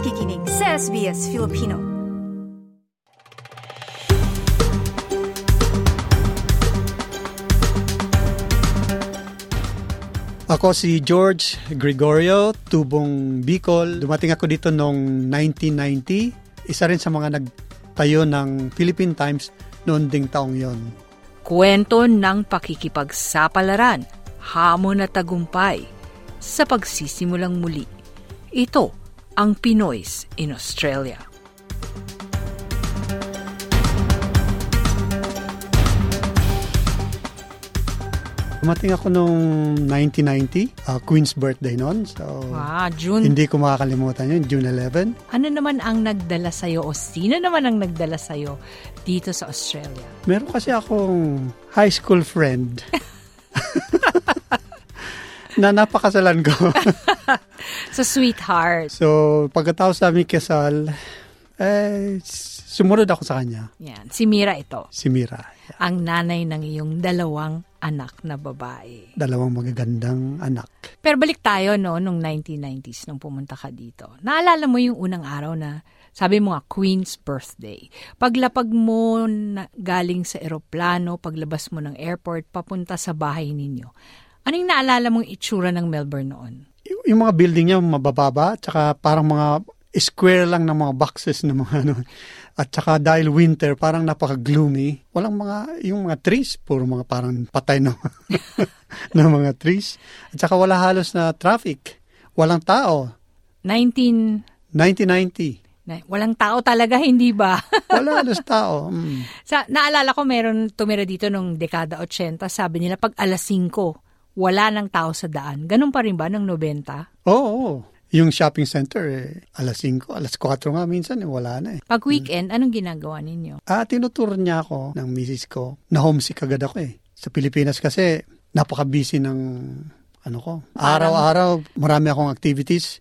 nakikinig sa SBS Filipino. Ako si George Gregorio, tubong Bicol. Dumating ako dito noong 1990. Isa rin sa mga nagtayo ng Philippine Times noon ding taong yon. Kwento ng pakikipagsapalaran, hamon at tagumpay sa pagsisimulang muli. Ito ang Pinoys in Australia. Dumating ako noong 1990, uh, Queen's birthday noon. So, Ah, June. hindi ko makakalimutan yun, June 11. Ano naman ang nagdala sa'yo o sino naman ang nagdala sa'yo dito sa Australia? Meron kasi akong high school friend na napakasalan ko. Sa sweetheart. so, pagkatapos namin kasal, eh, sumunod ako sa kanya, Yan, si Mira ito. si Mira. Ang nanay ng iyong dalawang anak na babae. Dalawang magagandang anak. Pero balik tayo no, nung 1990s nung pumunta ka dito. Naalala mo yung unang araw na sabi mo nga, Queen's birthday. Paglapag mo na, galing sa eroplano, paglabas mo ng airport, papunta sa bahay ninyo. Anong naalala mong itsura ng Melbourne noon? Y- yung mga building niya mabababa, tsaka parang mga square lang ng mga boxes ng mga ano. At tsaka dahil winter, parang napaka-gloomy. Walang mga, yung mga trees, puro mga parang patay na, na mga trees. At tsaka wala halos na traffic. Walang tao. 19... 1990. Na, walang tao talaga, hindi ba? Wala halos tao. Mm. Sa, naalala ko meron tumira dito nung dekada 80, sabi nila pag alas 5, wala nang tao sa daan. Ganun pa rin ba ng 90? Oo, oo. Yung shopping center, eh, alas 5, alas 4 nga minsan, eh, wala na eh. Pag weekend, anong ginagawa ninyo? Ah, tinuturo niya ako ng misis ko. Na homesick agad ako eh. Sa Pilipinas kasi napaka-busy ng ano ko. Araw-araw marami akong activities.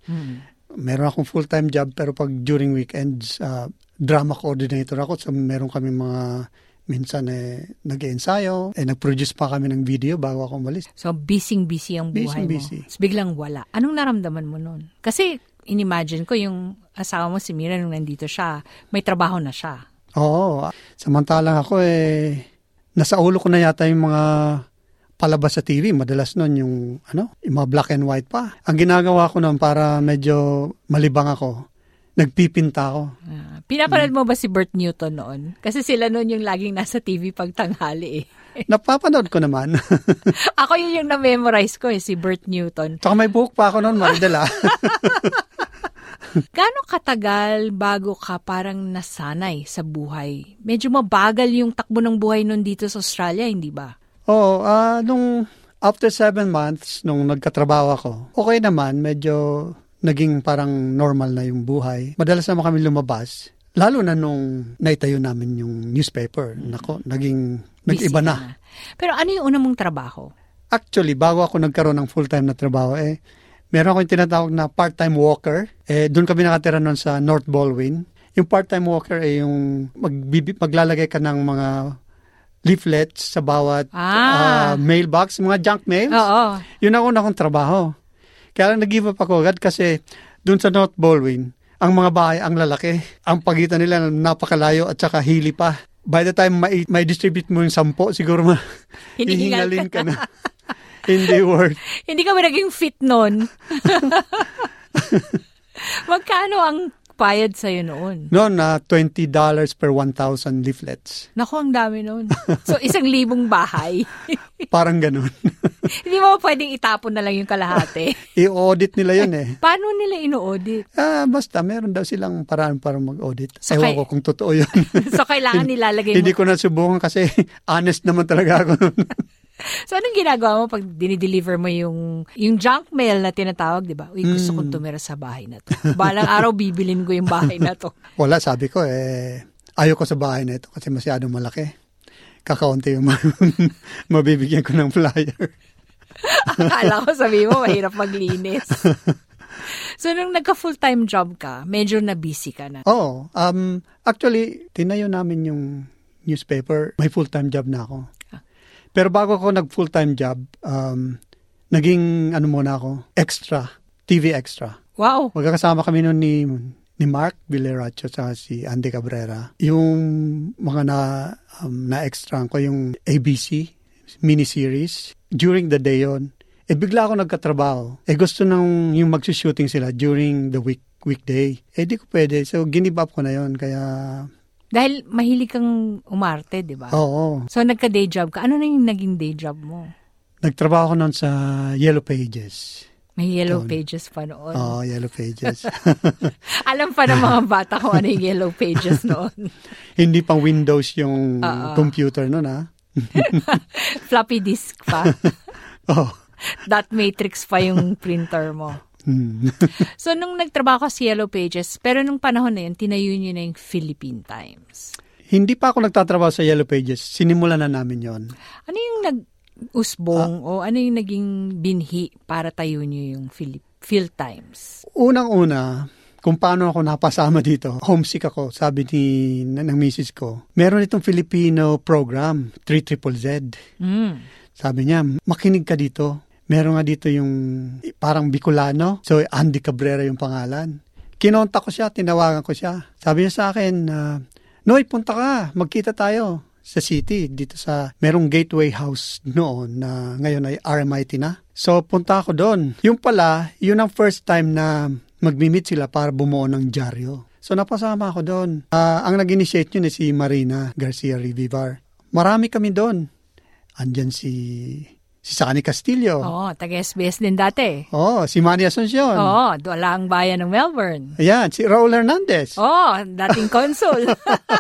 Meron akong full-time job pero pag during weekends ah, drama coordinator ako. So meron kami mga minsan eh nag-ensayo, eh nag-produce pa kami ng video bago ako umalis. So, busy-busy ang buhay Busy-busy. mo. Tapos biglang wala. Anong naramdaman mo nun? Kasi, inimagine ko yung asawa mo si Mira nung nandito siya, may trabaho na siya. Oo. Samantalang ako eh, nasa ulo ko na yata yung mga palabas sa TV. Madalas nun yung, ano, yung mga black and white pa. Ang ginagawa ko nun para medyo malibang ako, nagpipinta ako. Ah, pinapanood mo ba si Bert Newton noon? Kasi sila noon yung laging nasa TV pag tanghali eh. Napapanood ko naman. Ako yun yung na-memorize ko eh, si Bert Newton. Tsaka may buhok pa ako nun, Maridela. Gaano katagal bago ka parang nasanay sa buhay? Medyo mabagal yung takbo ng buhay nun dito sa Australia, hindi ba? Oo, ah, nung after seven months, nung nagkatrabaho ako, okay naman, medyo naging parang normal na yung buhay. Madalas naman kami lumabas. Lalo na nung naitayo namin yung newspaper. Nako, naging, nag-iba na. Pero ano yung una mong trabaho? Actually, bago ako nagkaroon ng full-time na trabaho, eh, meron akong tinatawag na part-time walker. Eh, doon kami nakatira noon sa North Baldwin. Yung part-time walker ay yung magbibi, maglalagay ka ng mga leaflets sa bawat Ah. ah, mailbox, mga junk mails. Oo. Yun ang una kong trabaho. Kaya nag-give up ako agad kasi doon sa North Baldwin, ang mga bahay ang lalaki. Ang pagitan nila napakalayo at saka hili pa. By the time may, may distribute mo yung sampo, siguro ma hihingalin ka na. Hindi worth. Hindi ka ba naging fit nun? Magkano ang bayad sa'yo noon? Noon na $20 per 1,000 leaflets. Naku, ang dami noon. So, isang libong bahay. Parang ganun. Hindi mo pwedeng itapon na lang yung kalahati. I-audit nila yun eh. Paano nila ino-audit? Ah, basta meron daw silang paraan para mag-audit. So, Ewan kay- ko kung totoo yun. So, kailangan nilalagay mo. Hindi ko nasubukan kasi honest naman talaga ako nun. So, anong ginagawa mo pag dinideliver mo yung, yung junk mail na tinatawag, di ba? Uy, gusto Hmm. kong tumira sa bahay na to. Balang araw, bibilin ko yung bahay na to. Wala, sabi ko eh, ayaw ko sa bahay na ito kasi masyadong malaki. Kakaunti yung ma- mabibigyan ko ng flyer. Akala ko sabi mo, mahirap maglinis. So, nung nagka-full-time job ka, medyo na busy ka na. Oo. Um, actually, tinayo namin yung newspaper. May full-time job na ako. Pero bago ako nag full-time job, um, naging ano muna ako, extra, TV extra. Wow! Magkakasama kami noon ni ni Mark Villeracho sa si Andy Cabrera. Yung mga na, um, na-extra ko yung ABC miniseries. During the day yon eh bigla ako nagkatrabaho. Eh gusto nang yung magsushooting sila during the week weekday. Eh di ko pwede. So ginib up ko na yon Kaya Dahil mahilig kang umarte, di ba? Oo. So nagka-day job ka. Ano na yung naging day job mo? Nagtrabaho ko noon sa Yellow Pages. May yellow Yun. pages pa noon. Oo, Yellow Pages. Alam pa ng mga bata kung ano yung yellow pages noon. Hindi pang Windows yung Oo. computer noon ha. Floppy disk pa. Oh. Dot matrix pa yung printer mo. Hmm. So, nung nagtrabaho ka sa Yellow Pages, pero nung panahon na yun, tinayo nyo na yung Philippine Times. Hindi pa ako nagtatrabaho sa Yellow Pages. Sinimulan na namin yon. Ano yung nag-usbong o ano yung naging binhi para tayo nyo yung Philip Phil Times? Unang-una, kung paano ako napasama dito, homesick ako, sabi ni ng misis ko, meron itong Filipino program, 3 Z. Mm. Sabi niya, makinig ka dito. Meron nga dito yung parang Bicolano. So, Andy Cabrera yung pangalan. Kinontak ko siya, tinawagan ko siya. Sabi niya sa akin, uh, Noy, punta ka, magkita tayo sa city, dito sa, merong gateway house noon na ngayon ay RMIT na. So, punta ako doon. Yung pala, yun ang first time na magmi-meet sila para bumuo ng dyaryo. So, napasama ako doon. Ah, ang nag-initiate yun ay si Marina Garcia Rivivar. Marami kami doon. Andyan si si Sani Castillo. Oo, taga-SBS din dati. Oh, si Manny Asuncion. Oo, ang bayan ng Melbourne. Ayan, si Raul Hernandez. Oo, dating consul.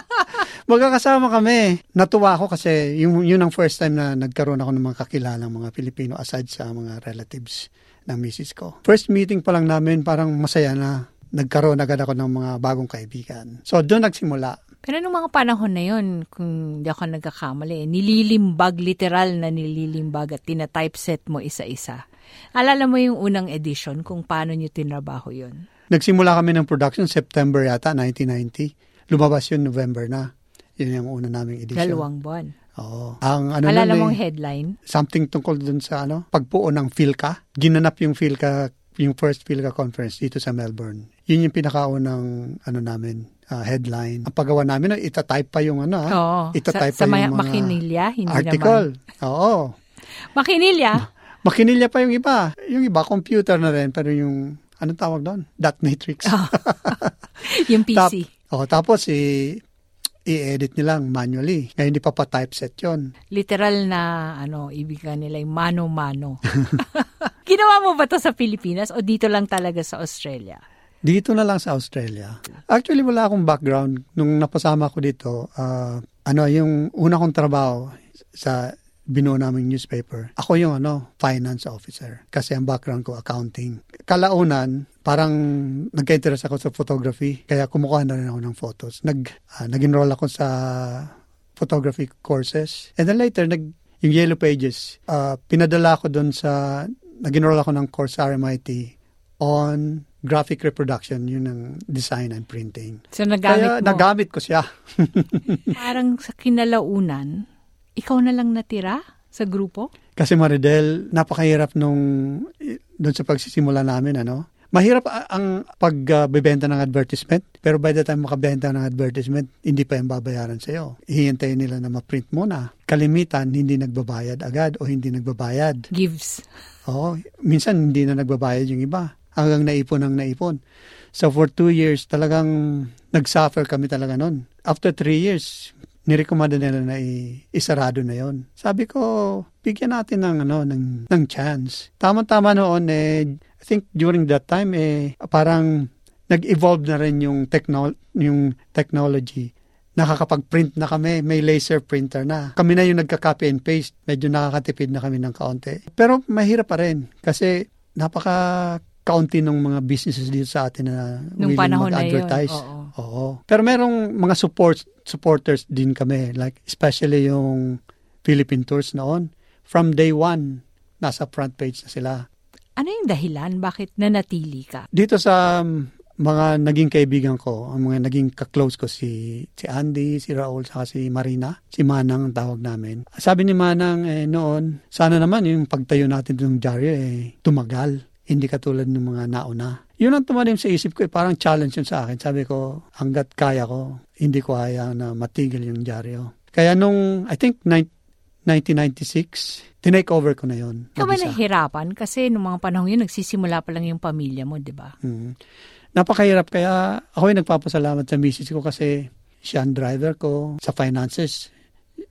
Magkakasama kami. Natuwa ako kasi yung, yun ang first time na nagkaroon ako ng mga kakilalang mga Pilipino aside sa mga relatives ng misis ko. First meeting pa lang namin, parang masaya na. Nagkaroon agad ako ng mga bagong kaibigan. So, doon nagsimula. Pero nung mga panahon na yun, kung di ako nagkakamali, nililimbag, literal na nililimbag at tinatypeset mo isa-isa. Alala mo yung unang edition kung paano nyo tinrabaho yun? Nagsimula kami ng production September yata, 1990. Lumabas yun November na. Yun yung una naming edition. Dalawang buwan. Oo. Ang ano Alala nun mong eh, headline? something tungkol dun sa ano, pagpuo ng PhilCa. Ginanap yung PhilCa, yung first PhilCa conference dito sa Melbourne. Yun yung pinakaunang ano namin, ah, headline. Ang paggawa namin, no, itatype pa yung ano, ah, Oo. itatype sa, sa pa ma- yung mga Makinilya, hindi article. Oo. naman. Makinilya? Makinilya pa yung iba. Yung iba, computer na rin, pero yung, anong tawag doon? Dot matrix. yung Tap- PC. oh, tapos, i- i-edit nilang manually. Kaya hindi pa pa typeset yon. Literal na, ano, ibig ka nila yung mano-mano. Ginawa mo ba to sa Pilipinas o dito lang talaga sa Australia? Dito na lang sa Australia. Actually, wala akong background. Nung napasama ko dito, ah, ano, yung una kong trabaho sa binuo naming newspaper, ako yung ano, finance officer. Kasi ang background ko, accounting. Kalaunan, parang nagka-interest ako sa photography. Kaya kumukuha na rin ako ng photos. Nag, ah, nag-enroll ako sa photography courses. And then later, nag, yung Yellow Pages, ah, pinadala ko doon sa, nag-enroll ako ng course sa RMIT on graphic reproduction, yun ang design and printing. So, nagamit Kaya mo. nagamit ko siya. Parang sa kinalaunan, ikaw na lang natira sa grupo? Kasi Maridel, napakahirap nung doon sa pagsisimula namin, ano? Mahirap a- ang pagbebenta ng advertisement, pero by the time makabenta ng advertisement, hindi pa yung babayaran sa'yo. Hihintayin nila na ma-print muna. Kalimitan, hindi nagbabayad agad o hindi nagbabayad. Gives. Oo, minsan hindi na nagbabayad yung iba. Hanggang naipon ang naipon. So for two years, talagang nag-suffer kami talaga nun. After three years, nirekomenda nila na isarado na yon. Sabi ko, bigyan natin ng, ano, ng, ng chance. Tama-tama noon, eh, I think during that time, eh, parang nag-evolve na rin yung, techno- yung technology nakakapag-print na kami, may laser printer na. Kami na yung nagka-copy and paste. Medyo nakakatipid na kami ng kaunti. Pero mahirap pa rin kasi napaka kaunti ng mga businesses dito sa atin na Nung willing panahon na yun. mag-advertise. Oo. Oo. Pero merong mga support supporters din kami. Like especially yung Philippine Tours noon. From day one, nasa front page na sila. Ano yung dahilan? Bakit nanatili ka? Dito sa um, mga naging kaibigan ko, ang mga naging kaklose ko si si Andy, si Raul, saka si Marina, si Manang ang tawag namin. Sabi ni Manang eh, noon, sana naman yung pagtayo natin ng dyaryo eh tumagal. Hindi katulad ng mga nauna. Yun ang tumalim sa isip ko, eh, parang challenge yun sa akin. Sabi ko, hanggat kaya ko, hindi ko kaya na matigil yung dyaryo. Kaya nung, I think, 1996, tinake over ko na ba mag-isa. nahihirapan? Kasi nung mga panahon yun, nagsisimula pa lang yung pamilya mo, di ba? Mm. Napakahirap kaya ako yung nagpapasalamat sa misis ko kasi siya ang driver ko sa finances.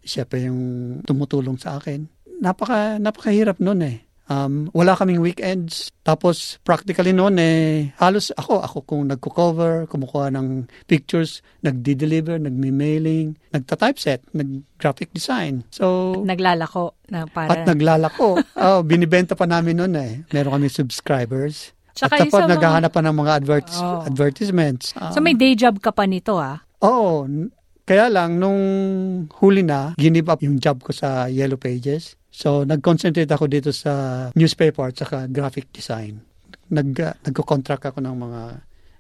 Siya pa yung tumutulong sa akin. Napaka, napakahirap nun eh. Um, wala kaming weekends. Tapos practically noon eh, halos ako, ako kung nagko-cover, kumukuha ng pictures, nagdi-deliver, nagmi-mailing, nagta-typeset, nag-graphic design. So, Naglalako na para... at naglalako. oh, binibenta pa namin noon eh. Meron kami subscribers. Tsaka At tapos mga- naghahanap pa ng mga adverts, Oo. advertisements. Um, so may day job ka pa nito ah. Oo. Kaya lang, nung huli na, give up yung job ko sa Yellow Pages. So, nag-concentrate ako dito sa newspaper at saka graphic design. Nag, uh, nagko-contract ako ng mga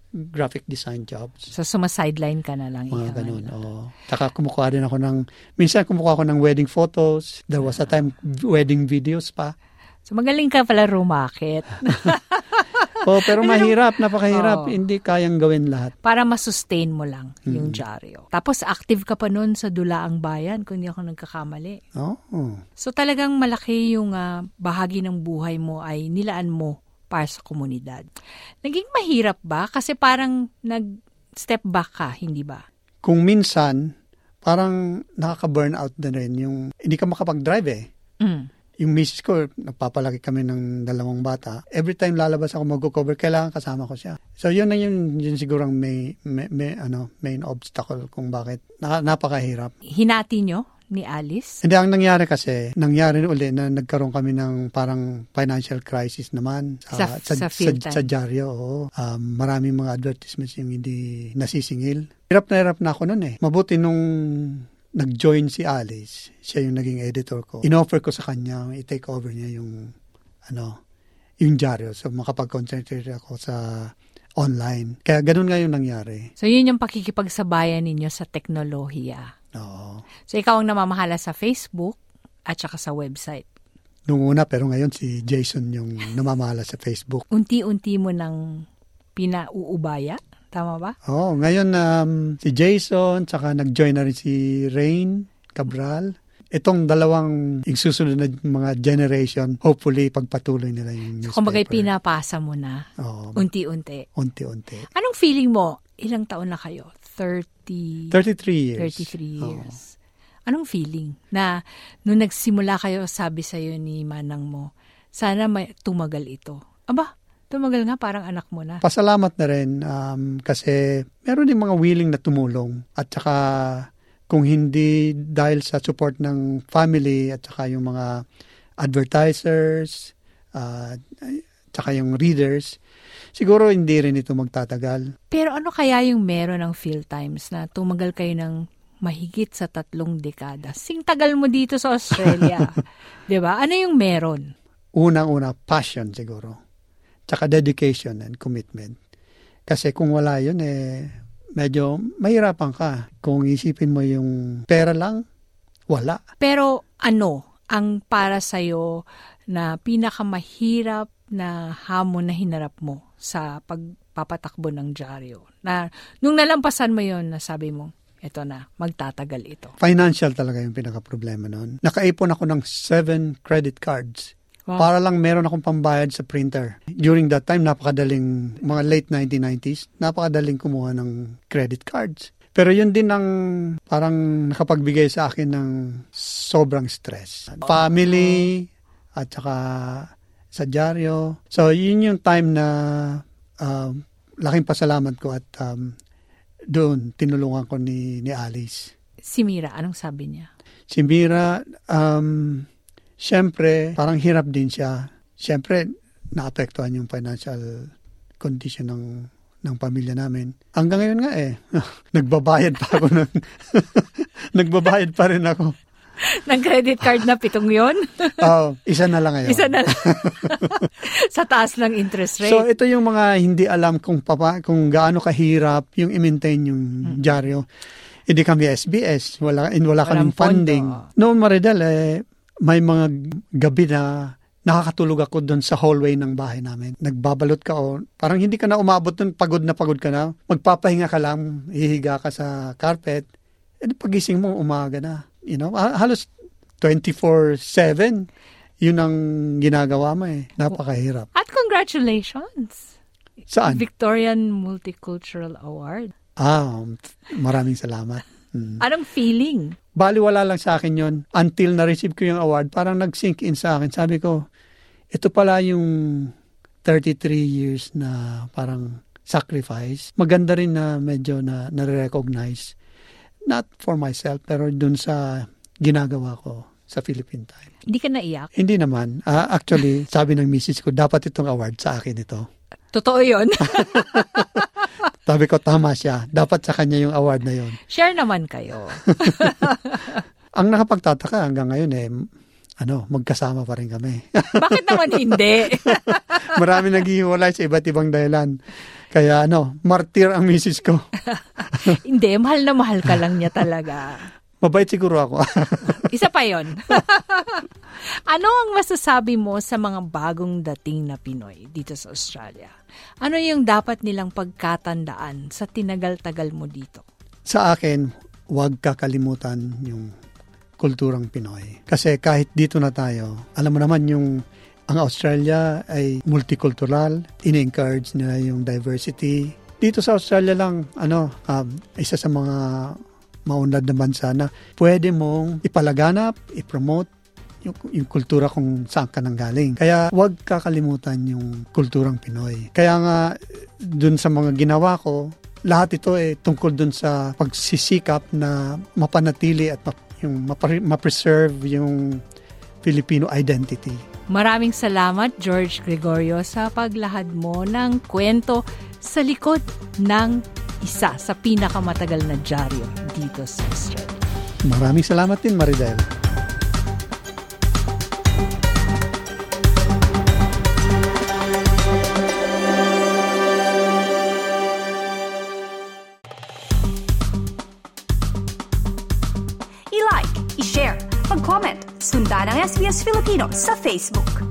graphic design jobs. So sumasideline ka na lang. Mga ganun, nga. oo. Saka kumukuha din ako ng, minsan kumukuha ako ng wedding photos. There was a time, wedding videos pa. So magaling ka pala rumakit. Oh, pero mahirap, napakahirap. Oo. Hindi kayang gawin lahat. para masustain mo lang Hmm. yung dyaryo. Tapos active ka pa noon sa Dulaang Bayan kung hindi ako nagkakamali. Oo. So talagang malaki yung ah, bahagi ng buhay mo ay nilaan mo para sa komunidad. Naging mahirap ba? Kasi parang nag-step back ka, hindi ba? Kung minsan, parang nakaka-burnout na rin yung hindi ka makapag-drive eh. Mm. Yung misis ko, nagpapalaki kami ng dalawang bata. Every time lalabas ako mag-cover, kailangan kasama ko siya. So yun na yun, yun siguro ang may, may, may, ano, main obstacle kung bakit na, napakahirap. Hinati nyo ni Alice? Hindi, ang nangyari kasi, nangyari uli na nagkaroon kami ng parang financial crisis naman Sa- sa sa, field sa, time. sa dyaryo. oo. Um, maraming mga advertisements yung hindi nasisingil. Hirap na hirap na ako noon eh. Mabuti nung nag-join si Alice, siya yung naging editor ko. Inoffer ko sa kanya, i-take over niya yung ano, yung dyaryo. So makapag-concentrate ako sa online. Kaya ganun nga yung nangyari. So yun yung pakikipagsabayan ninyo sa teknolohiya. Oo. So ikaw ang namamahala sa Facebook at saka sa website. Nung una, pero ngayon si Jason yung namamahala sa Facebook. Unti-unti mo nang pinauubaya. Tama ba? Oo, ngayon um, si Jason, saka nag-join na rin si Rain Cabral. Itong dalawang yung susunod na mga generation, hopefully pagpatuloy nila yung newspaper. Kumbaga pinapasa mo na Oo, unti-unti. unti-unti. Anong feeling mo? Ilang taon na kayo? 30, 33 years. 33 Oo. years. Anong feeling na nung nagsimula kayo, sabi sa'yo ni manang mo, sana may tumagal ito. Aba, tumagal nga parang anak mo na. Pasalamat na rin um, kasi meron din mga willing na tumulong at saka kung hindi dahil sa support ng family at saka yung mga advertisers uh, saka yung readers, siguro hindi rin ito magtatagal. Pero ano kaya yung meron ng Phil Times na tumagal kayo ng mahigit sa tatlong dekada? Sing tagal mo dito sa Australia. 'Di ba? Ano yung meron? Unang-una, passion siguro. Tsaka dedication and commitment. Kasi kung wala yun, eh, medyo mahirapan ka. Kung isipin mo yung pera lang, wala. Pero ano ang para sa'yo na pinakamahirap na hamon na hinarap mo sa pagpapatakbo ng dyaryo? Na nung nalampasan mo yon na sabi mo, eto na, magtatagal ito. Financial talaga yung pinaka-problema noon. Nakaipon ako ng seven credit cards. Wow. Para lang meron akong pambayad sa printer. During that time, napakadaling, mga late 1990s, napakadaling kumuha ng credit cards. Pero yun din ang parang nakapagbigay sa akin ng sobrang stress. Family, at saka sa dyaryo. So, yun yung time na um, laking pasalamat ko at um, doon tinulungan ko ni, ni Alice. Si Mira, anong sabi niya? Si Mira, um, siyempre, parang hirap din siya. Siyempre, naapektuhan yung financial condition ng ng pamilya namin. Hanggang ngayon nga eh, nagbabayad pa ako ng, nagbabayad pa rin ako. ng credit card na pitong yon Oh, isa na lang ngayon. Isa na lang. sa taas ng interest rate. So ito yung mga hindi alam kung papa, kung gaano kahirap yung i-maintain yung dyaryo. Hindi kami SBS, wala in wala Walang kaming funding. pondo. Noon Maridel eh may mga gabi na nakakatulog ako doon sa hallway ng bahay namin. Nagbabalot ka o parang hindi ka na umabot doon, pagod na pagod ka na. Magpapahinga ka lang, hihiga ka sa carpet. And pagising mo, umaga na. You know, halos 24-7, yun ang ginagawa mo eh. Napakahirap. At congratulations! Saan? Victorian Multicultural Award. Ah, maraming salamat. Mm. Anong feeling? Bali wala lang sa akin yon Until na-receive ko yung award, parang nag-sink in sa akin. Sabi ko, ito pala yung 33 years na parang sacrifice. Maganda rin na medyo na na-recognize. Not for myself, pero dun sa ginagawa ko sa Philippine Time. Hindi ka naiyak? Hindi naman. Uh, actually, sabi ng misis ko, dapat itong award sa akin ito. Totoo yun. Sabi ko, tama siya. Dapat sa kanya yung award na yun. Share naman kayo. Ang nakapagtataka hanggang ngayon eh, ano, magkasama pa rin kami. Bakit naman hindi? Marami naghihiwalay sa iba't ibang dahilan. Kaya ano, martir ang misis ko. hindi, mahal na mahal ka lang niya talaga. Mabait siguro ako. Isa pa yon. ano ang masasabi mo sa mga bagong dating na Pinoy dito sa Australia? Ano yung dapat nilang pagkatandaan sa tinagal-tagal mo dito? Sa akin, huwag kakalimutan yung kulturang Pinoy. Kasi kahit dito na tayo, alam mo naman yung ang Australia ay multicultural, in-encourage nila yung diversity. Dito sa Australia lang, ano, um, isa sa mga maunlad na bansa na pwede mong ipalaganap, ipromote yung, yung kultura kung saan ka nanggaling. Kaya huwag kakalimutan yung kulturang Pinoy. Kaya nga, dun sa mga ginawa ko, lahat ito ay eh, tungkol dun sa pagsisikap na mapanatili at map, yung ma-preserve yung Filipino identity. Maraming salamat George Gregorio sa paglahad mo ng kwento sa likod ng isa sa pinakamatagal na dyaryo dito sa Australia. Maraming salamat din, Maridel. I-like, i-share, mag-comment, sundan ang SBS Filipino sa Facebook.